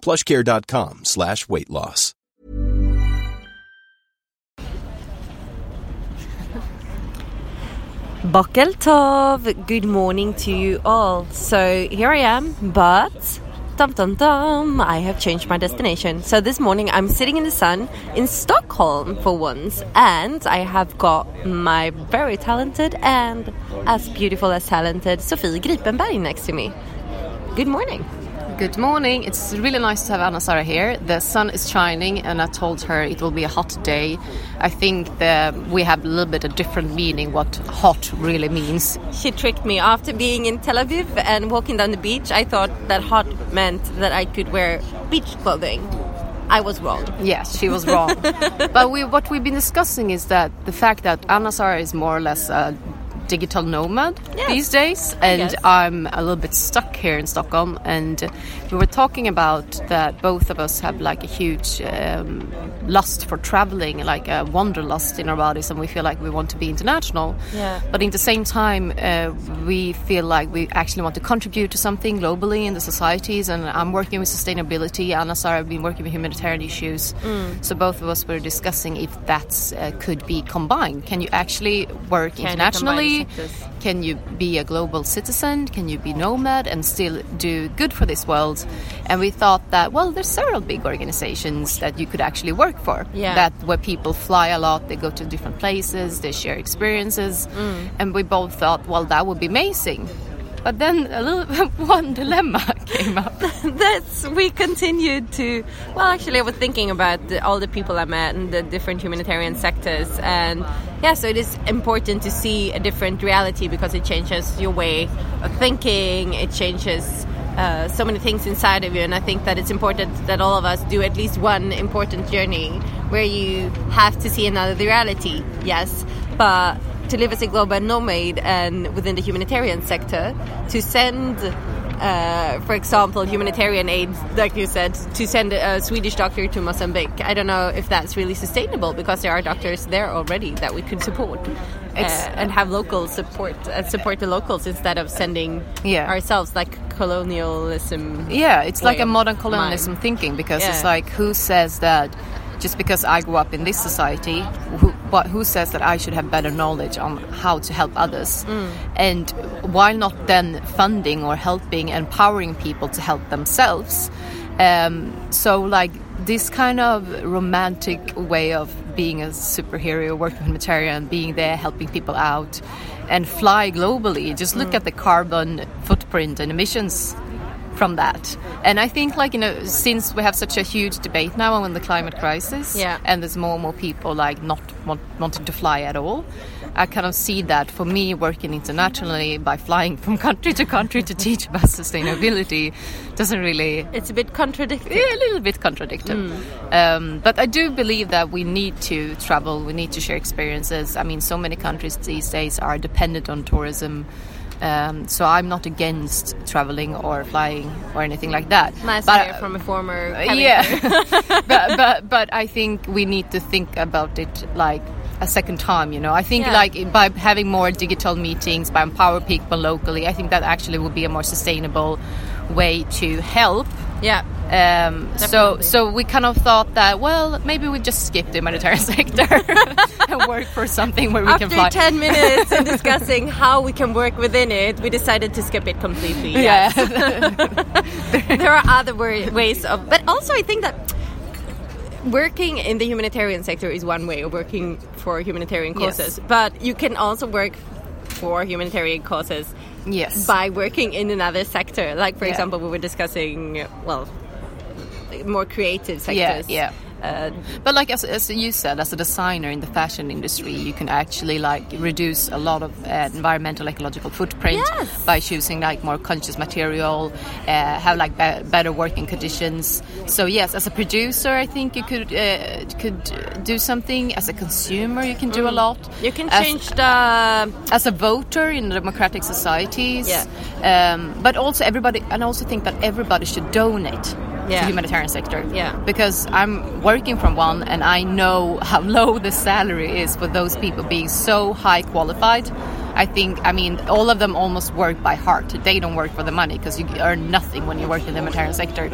plushcare.com slash weight loss. Boker Tov, good morning to you all. So here I am, but dum dum dum, I have changed my destination. So this morning I'm sitting in the sun in Stockholm for once, and I have got my very talented and as beautiful as talented Sophie Gripenberg next to me. Good morning. Good morning. It's really nice to have Anna Sara here. The sun is shining, and I told her it will be a hot day. I think that we have a little bit of different meaning what hot really means. She tricked me. After being in Tel Aviv and walking down the beach, I thought that hot meant that I could wear beach clothing. I was wrong. Yes, she was wrong. but we, what we've been discussing is that the fact that Anna Sara is more or less a digital nomad Yes. these days, and. I'm a little bit stuck here in Stockholm. And we were talking about that both of us have like a huge um, lust for traveling, like a wanderlust in our bodies, and we feel like we want to be international. Yeah. But in the same time, uh, we feel like we actually want to contribute to something globally in the societies. And I'm working with sustainability. Anna Sara have been working with humanitarian issues. Mm. So both of us were discussing if that uh, could be combined. Can you actually work Can internationally? Can you be a global citizen? Can you be nomad and still do good for this world? And we thought that well, there's several big organizations that you could actually work for. Yeah. That where people fly a lot, they go to different places, they share experiences, Mm. and we both thought, well, that would be amazing. But then a little one dilemma came up. That's we continued to. Well, actually, I was thinking about the, all the people I met and the different humanitarian sectors, and yeah, so it is important to see a different reality because it changes your way of thinking. It changes. Uh, so many things inside of you, and I think that it's important that all of us do at least one important journey where you have to see another reality. Yes, but to live as a global nomad and within the humanitarian sector, to send uh, for example, humanitarian aid, like you said, to send a Swedish doctor to Mozambique. I don't know if that's really sustainable because there are doctors there already that we could support uh, and have local support uh, support the locals instead of sending Yeah. ourselves like colonialism. Yeah, it's like a modern colonialism mind. thinking because it's like who says that just because I grew up in this society, who, what, who says that I should have better knowledge on how to help others? And why not then funding or helping, empowering people to help themselves? Um, so, like this kind of romantic way of being a superhero, working humanitarian, being there, helping people out, and fly globally. Just look at the carbon footprint and emissions from that. And I think, like you know, since we have such a huge debate now on the climate crisis, Yeah. and there's more and more people like not want, wanting to fly at all. I kind of see that for me working internationally by flying from country to country to teach about sustainability doesn't really It's a bit contradictory. yeah, a little bit contradictory. Um, but I do believe that we need to travel, we need to share experiences. I mean, so many countries these days are dependent on tourism. Um, so I'm not against traveling or flying or anything like that. Nice But- from a former. uh, yeah, but, but but I think we need to think about it like a second time. You know, I think Yeah. like by having more digital meetings, by empower people locally, I think that actually will be a more sustainable way to help. yeah. Um, so so we kind of thought that well maybe we just skip the humanitarian sector and work for something where we After can fly. 10 minutes and discussing how we can work within it, we decided to skip it completely. yeah, there are other ways of but also i think that working in the humanitarian sector is one way of working for humanitarian Yes. causes, but you can also work for humanitarian causes Yes. by working in another sector. Like, for Yeah. example, we were discussing, well, more creative sectors. yeah. Uh, But like as, as you said, as a designer in the fashion industry, you can actually like reduce a lot of uh, environmental ecological footprint Yes. by choosing like more conscious material, uh, have like be- better working conditions. So yes, as a producer, I think you could uh, could do something. As a consumer, you can do a lot. you can As- change the as a voter in democratic societies. Yeah. Um, but also everybody, and I also think that everybody should donate Yeah. to humanitarian sector. Yeah. Because I'm working from one, and I know how low the salary is for those people being so high qualified. I think, I mean, all of them almost work by heart. They don't work for the money because you earn nothing when you work in the humanitarian sector,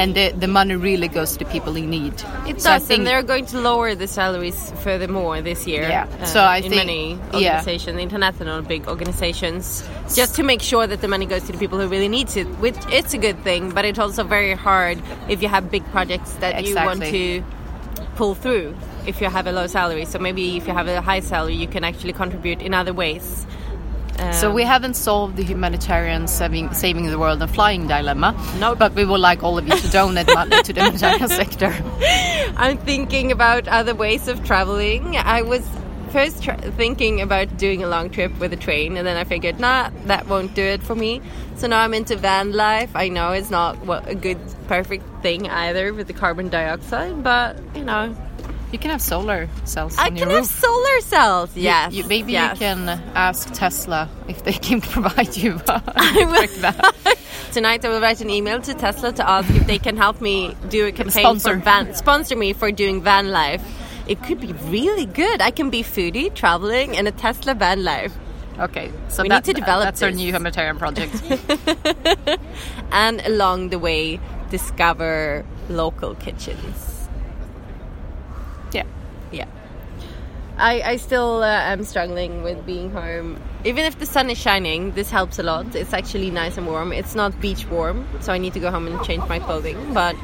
and the, the money really goes to people in need. Mm. It So does, think- and they're going to lower the salaries furthermore this year. Yeah. uh, So I in think- many yeah. organizations, international big organizations, just to make sure that the money goes to the people who really need it. Which it's a good thing, but it's also very hard if you have big projects that you want to pull through. If you have a low salary, so maybe if you have a high salary, you can actually contribute in other ways. So Um, we haven't solved the humanitarian saving, saving the world and flying dilemma. No. But we would like all of you to donate money to the humanitarian sector. I'm thinking about other ways of traveling. I was first thinking about doing a long trip with a train, and then I figured, nah, that won't do it for me. So now I'm into van life. I know it's not what, a good, perfect thing either with the carbon dioxide, but you know, You can have solar cells I can your have solar cells. You- Yes, you- maybe yes. you can ask Tesla if they can provide you. I will. Tonight I will write an email to Tesla to ask if they can help me do a campaign Sponsor. for van sponsor me for doing van life. It could be really good. I can be foodie, traveling, and a Tesla van life. okay, so We that- need to develop That's our new humanitarian project. and along the way discover local kitchens. Yeah. Yeah. I, I still uh, am struggling with being home. Even if the sun is shining, this helps a lot. It's actually nice and warm. It's not beach warm, so I need to go home and change my clothing. But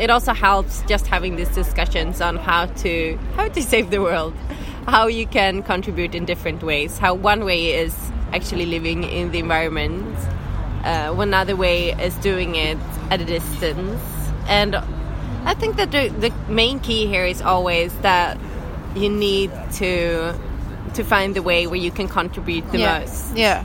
it also helps just having these discussions on how to how to save the world, how you can contribute in different ways. How one way is actually living in the environment, uh, one other way is doing it at a distance. And I think that the, the main key here is always that you need to to find the way where you can contribute the yeah. most. Yeah.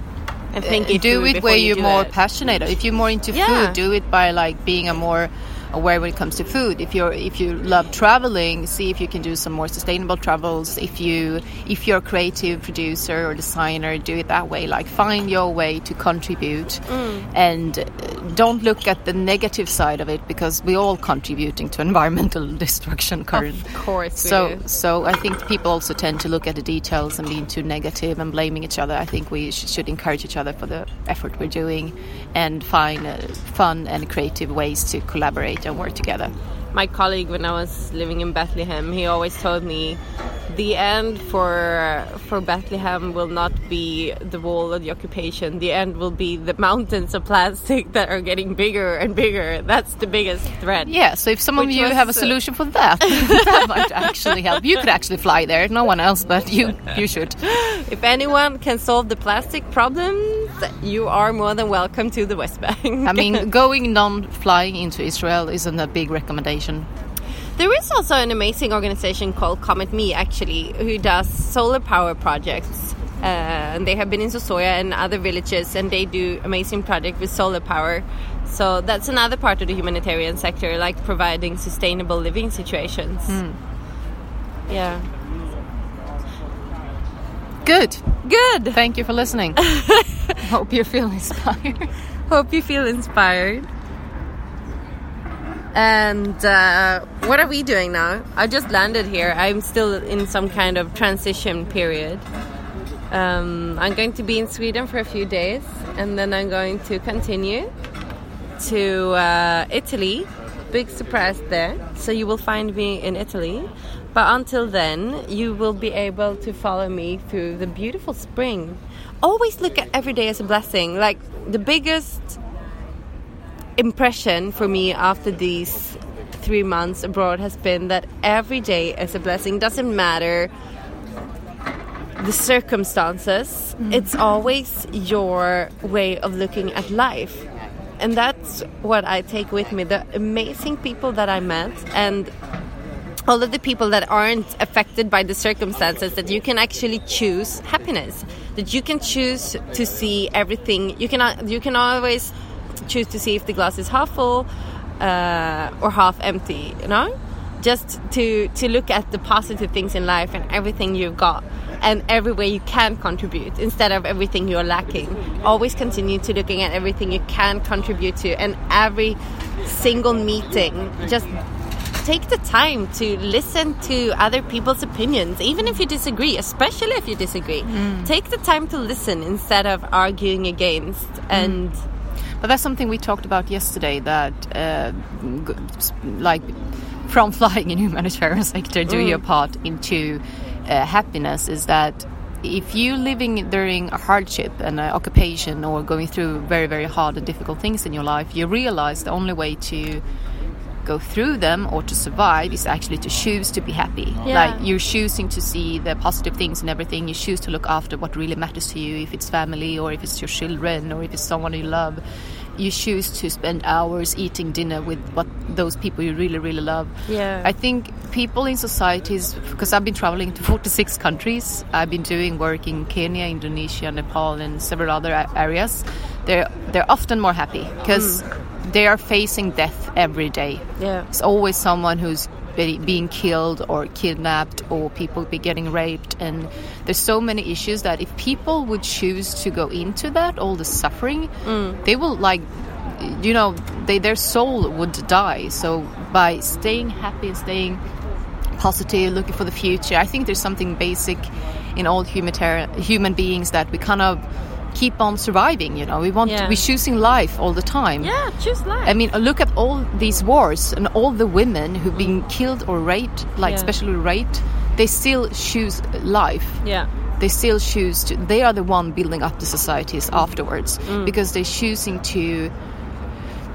And think Uh, do it where you you're more it. passionate. If you're more into Yeah. food, do it by like being a more aware when it comes to food. If you're if you love traveling, see if you can do some more sustainable travels. If you if you're a creative producer or designer, do it that way. Like find your way to contribute, Mm. and don't look at the negative side of it because we're all contributing to environmental destruction currently. Of course So, so I think people also tend to look at the details and being too negative and blaming each other. I think we sh- should encourage each other for the effort we're doing and find uh, fun and creative ways to collaborate and work together. My colleague when I was living in Bethlehem, he always told me the end for for Bethlehem will not be the wall or the occupation. The end will be the mountains of plastic that are getting bigger and bigger. That's the biggest threat. Yeah, so if some of you was, have a uh, solution for that, that might actually help. You could actually fly there, no one else, but you you should. If anyone can solve the plastic problem, you are more than welcome to the West Bank. I mean, going non-flying into Israel isn't a big recommendation. There is also an amazing organization called Comet Me, actually, who does solar power projects. Uh, and they have been in Susiya and other villages, and they do amazing projects with solar power. So that's another part of the humanitarian sector, like providing sustainable living situations. Yeah. Good. Good. Thank you for listening. Hope you feel inspired. Hope you feel inspired. And uh, what are we doing now? I just landed here. I'm still in some kind of transition period. Um, I'm going to be in Sweden for a few days, and then I'm going to continue to uh, Italy. Big surprise there. So you will find me in Italy. But until then, you will be able to follow me through the beautiful spring. Always look at every day as a blessing. Like the biggest impression for me after these three months abroad has been that every day is a blessing. Doesn't matter the circumstances, mm. it's always your way of looking at life. And that's what I take with me the amazing people that I met and all of the people that aren't affected by the circumstances that you can actually choose happiness that you can choose to see everything you can you can always choose to see if the glass is half full uh, or half empty you know just to to look at the positive things in life and everything you've got and every way you can contribute instead of everything you're lacking always continue to looking at everything you can contribute to and every single meeting just take the time to listen to other people's opinions, even if you disagree, especially if you disagree. Mm. Take the time to listen instead of arguing against. Mm. And but that's something we talked about yesterday. That uh, like from flying in humanitarian sector, do mm. your part into uh, happiness is that if you're living during a hardship and an occupation or going through very very hard and difficult things in your life, you realize the only way to go through them or to survive is actually to choose to be happy. Yeah. Like you're choosing to see the positive things and everything. You choose to look after what really matters to you, if it's family or if it's your children or if it's someone you love. You choose to spend hours eating dinner with what those people you really, really love. Yeah. I think people in societies, because I've been traveling to 46 countries, I've been doing work in Kenya, Indonesia, Nepal, and several other areas. They're they're often more happy because. Mm they are facing death every day. Yeah. It's always someone who's being killed or kidnapped or people be getting raped and there's so many issues that if people would choose to go into that all the suffering mm. they will like you know they their soul would die so by staying happy and staying positive looking for the future i think there's something basic in all human human beings that we kind of keep on surviving you know we want yeah. we're choosing life all the time yeah choose life i mean look at all these wars and all the women who've been killed or raped like yeah. especially raped they still choose life yeah they still choose to they are the one building up the societies afterwards mm. because they're choosing to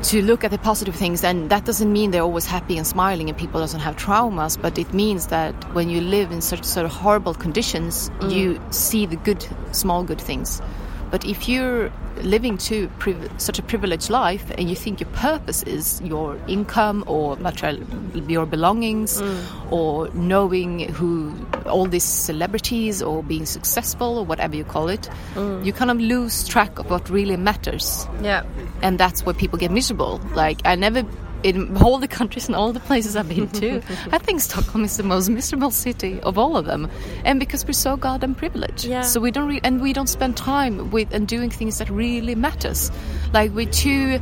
to look at the positive things and that doesn't mean they're always happy and smiling and people doesn't have traumas but it means that when you live in such sort of horrible conditions mm. you see the good small good things but if you're living to such a privileged life and you think your purpose is your income or material, your belongings mm. or knowing who all these celebrities or being successful or whatever you call it, mm. you kind of lose track of what really matters. Yeah. And that's where people get miserable. Like I never in all the countries and all the places I've been to, I think Stockholm is the most miserable city of all of them. And because we're so goddamn privileged, yeah. so we don't re- and we don't spend time with and doing things that really matters. Like we're too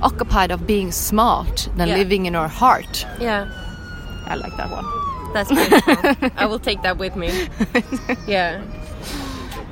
occupied of being smart than yeah. living in our heart. Yeah, I like that one. That's beautiful. I will take that with me. Yeah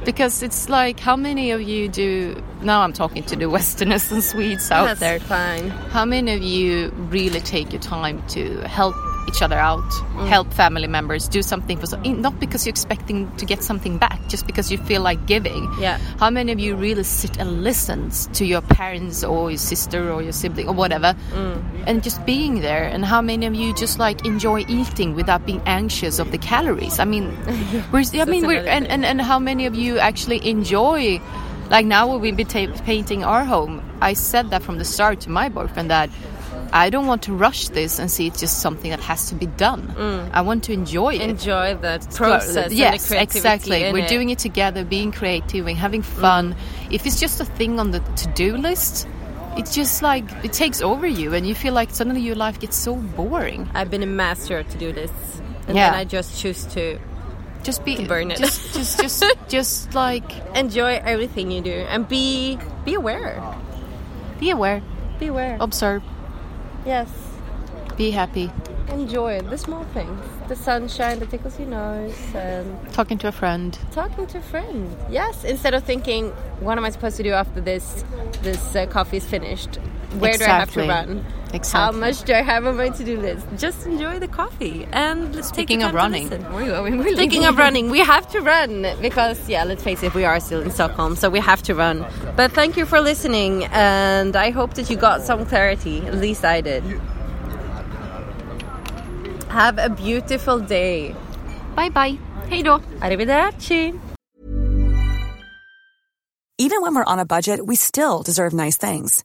because it's like how many of you do now i'm talking to the westerners and swedes out That's there. fine. How many of you really take your time to help each other out, mm. help family members, do something for so, not because you're expecting to get something back, just because you feel like giving. Yeah. How many of you really sit and listen to your parents or your sister or your sibling or whatever, mm. and just being there? And how many of you just like enjoy eating without being anxious of the calories? I mean, we're, I mean, we're, and, and and how many of you actually enjoy? Like now, we've been painting our home. I said that from the start to my boyfriend that I don't want to rush this and see it's just something that has to be done. Mm. I want to enjoy it. Enjoy the process. Yes, exactly. We're it. doing it together, being creative and having fun. Mm. If it's just a thing on the to-do list, it's just like it takes over you, and you feel like suddenly your life gets so boring. I've been a master to do this, and yeah. then I just choose to just be burn it. Just, just, just, just like enjoy everything you do, and be be aware. Be aware. Be aware. Observe. Yes. Be happy. Enjoy the small things. The sunshine that tickles your nose and talking to a friend. Talking to a friend. Yes, instead of thinking what am I supposed to do after this this uh, coffee is finished? Where exactly. do I have to run? Exactly. How much do I have on my to-do list? Just enjoy the coffee and let's Speaking of running, Speaking of running, we have to run because yeah, let's face it, we are still in Stockholm, so we have to run. But thank you for listening, and I hope that you got some clarity. At least I did. Have a beautiful day. Bye bye. Hej då. Arrivederci. Even when we're on a budget, we still deserve nice things.